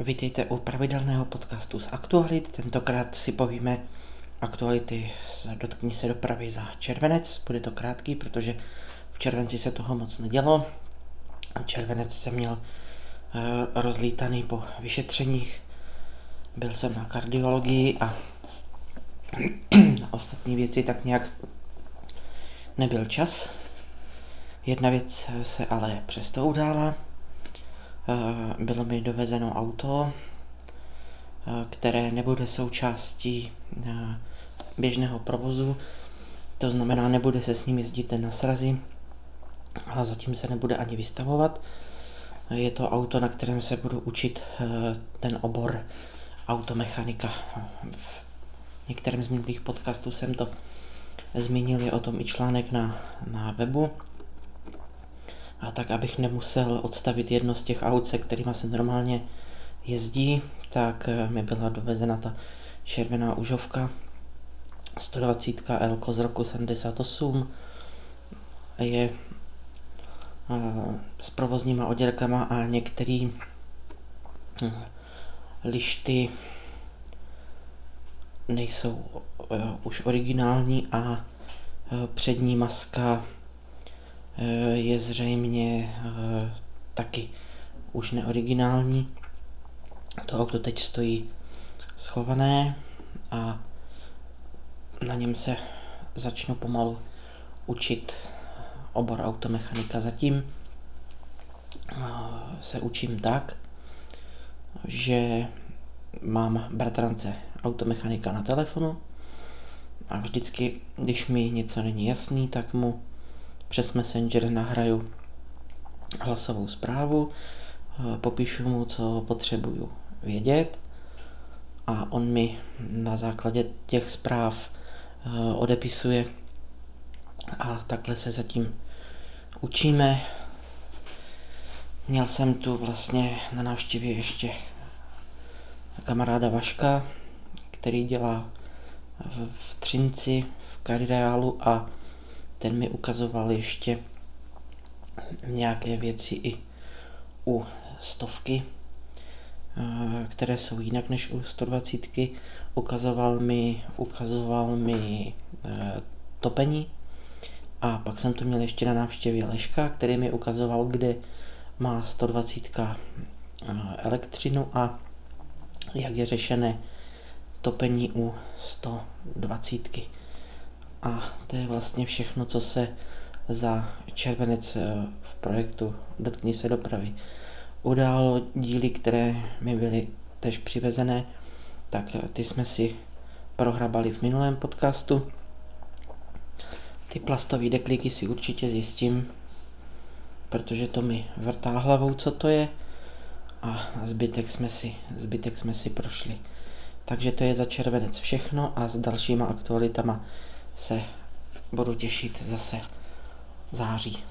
Vítejte u pravidelného podcastu z aktualit. Tentokrát si povíme aktuality z Dotkni se dopravy za červenec. Bude to krátký, protože v červenci se toho moc nedělo. Červenec se měl eh, rozlítaný po vyšetřeních. Byl jsem na kardiologii a na ostatní věci tak nějak nebyl čas. Jedna věc se ale přesto udála bylo mi dovezeno auto, eh, které nebude součástí eh, běžného provozu, to znamená, nebude se s ním jezdit na srazy, a zatím se nebude ani vystavovat. Je to auto, na kterém se budu učit ten obor automechanika. V některém z minulých podcastů jsem to zmínil, je o tom i článek na, na webu. A tak, abych nemusel odstavit jedno z těch aut, se kterými se normálně jezdí, tak eh, mi byla dovezena ta červená užovka 120 L z roku 78. Je eh, s provozníma oděrkama a některý eh, lišty nejsou už originální a přední maska Eh, je zřejmě eh, taky už neoriginální. To auto teď stojí schované a na něm se začnu pomalu učit obor automechanika. Zatím eh, se učím tak, že mám bratrance automechanika na telefonu a vždycky, když mi něco není jasný, tak mu přes Messenger nahraju hlasovou zprávu, eh, popíšu mu, co potřebuju vědět a on mi na základě těch zpráv eh, odepisuje a takhle se zatím učíme. Měl jsem tu vlastně na návštěvě ještě kamaráda Vaška, který dělá v Třinci, v Karireálu a ten mi ukazoval ještě nějaké věci i u stovky, eh, které jsou jinak než u 120. Ukazoval mi, ukazoval mi eh, topení a pak jsem tu měl ještě na návštěvě Leška, který mi ukazoval, kde má 120 eh, elektřinu a jak je řešené topení u 120. A to je vlastně všechno, co se za červenec eh, v projektu Dotkni se dopravy událo. Díly, které mi byly tež přivezené, tak eh, ty jsme si prohrabali v minulém podcastu. Ty plastové deklíky si určitě zjistím, protože to mi vrtá hlavou, co to je. A zbytek jsme si, zbytek jsme si prošli. Takže to je za červenec všechno a s dalšíma aktualitama se budu těšit zase září.